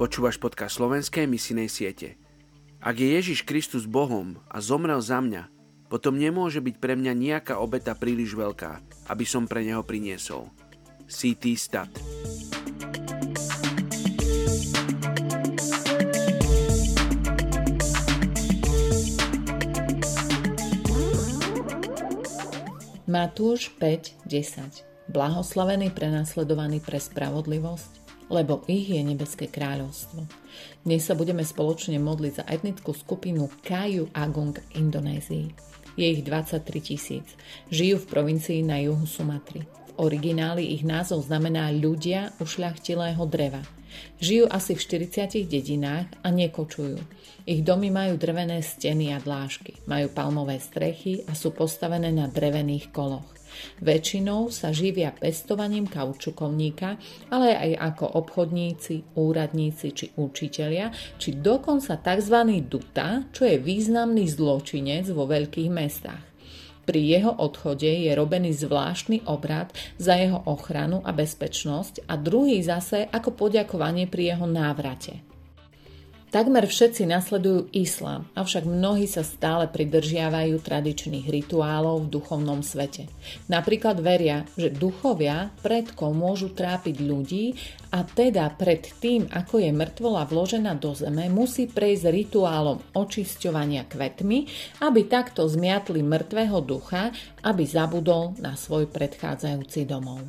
Počúvaš podcast slovenskej misinej siete. Ak je Ježiš Kristus Bohom a zomrel za mňa, potom nemôže byť pre mňa nejaká obeta príliš veľká, aby som pre neho priniesol. CT Stat Matúš 5.10 Blahoslavení prenasledovaní pre spravodlivosť, lebo ich je nebeské kráľovstvo. Dnes sa budeme spoločne modliť za etnickú skupinu Kaju Agong v Indonézii. Je ich 23 tisíc. Žijú v provincii na juhu Sumatry. Origináli ich názov znamená ľudia ušľachtilého dreva. Žijú asi v 40 dedinách a nekočujú. Ich domy majú drevené steny a dlážky, majú palmové strechy a sú postavené na drevených koloch. Väčšinou sa živia pestovaním kaučukovníka, ale aj ako obchodníci, úradníci či učitelia, či dokonca tzv. duta, čo je významný zločinec vo veľkých mestách. Pri jeho odchode je robený zvláštny obrad za jeho ochranu a bezpečnosť a druhý zase ako poďakovanie pri jeho návrate. Takmer všetci nasledujú islám, avšak mnohí sa stále pridržiavajú tradičných rituálov v duchovnom svete. Napríklad veria, že duchovia predkov môžu trápiť ľudí a teda pred tým, ako je mŕtvola vložená do zeme, musí prejsť rituálom očisťovania kvetmi, aby takto zmiatli mŕtvého ducha, aby zabudol na svoj predchádzajúci domov.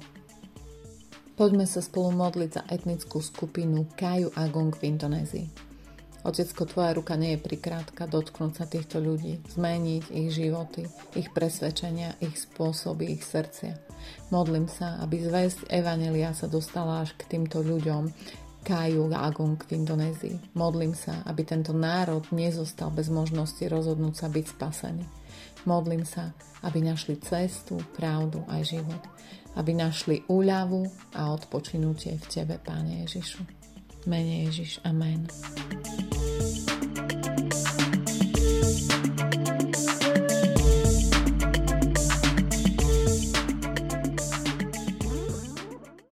Poďme sa spolu modliť za etnickú skupinu Kaju Agong v Indonézii. Otecko, tvoja ruka nie je prikrátka dotknúť sa týchto ľudí, zmeniť ich životy, ich presvedčenia, ich spôsoby, ich srdcia. Modlím sa, aby zväzť Evanelia sa dostala až k týmto ľuďom, Kaju Agung v Indonézii. Modlím sa, aby tento národ nezostal bez možnosti rozhodnúť sa byť spasený. Modlím sa, aby našli cestu, pravdu aj život. Aby našli úľavu a odpočinutie v Tebe, Páne Ježišu. Mene Ježiš. Amen.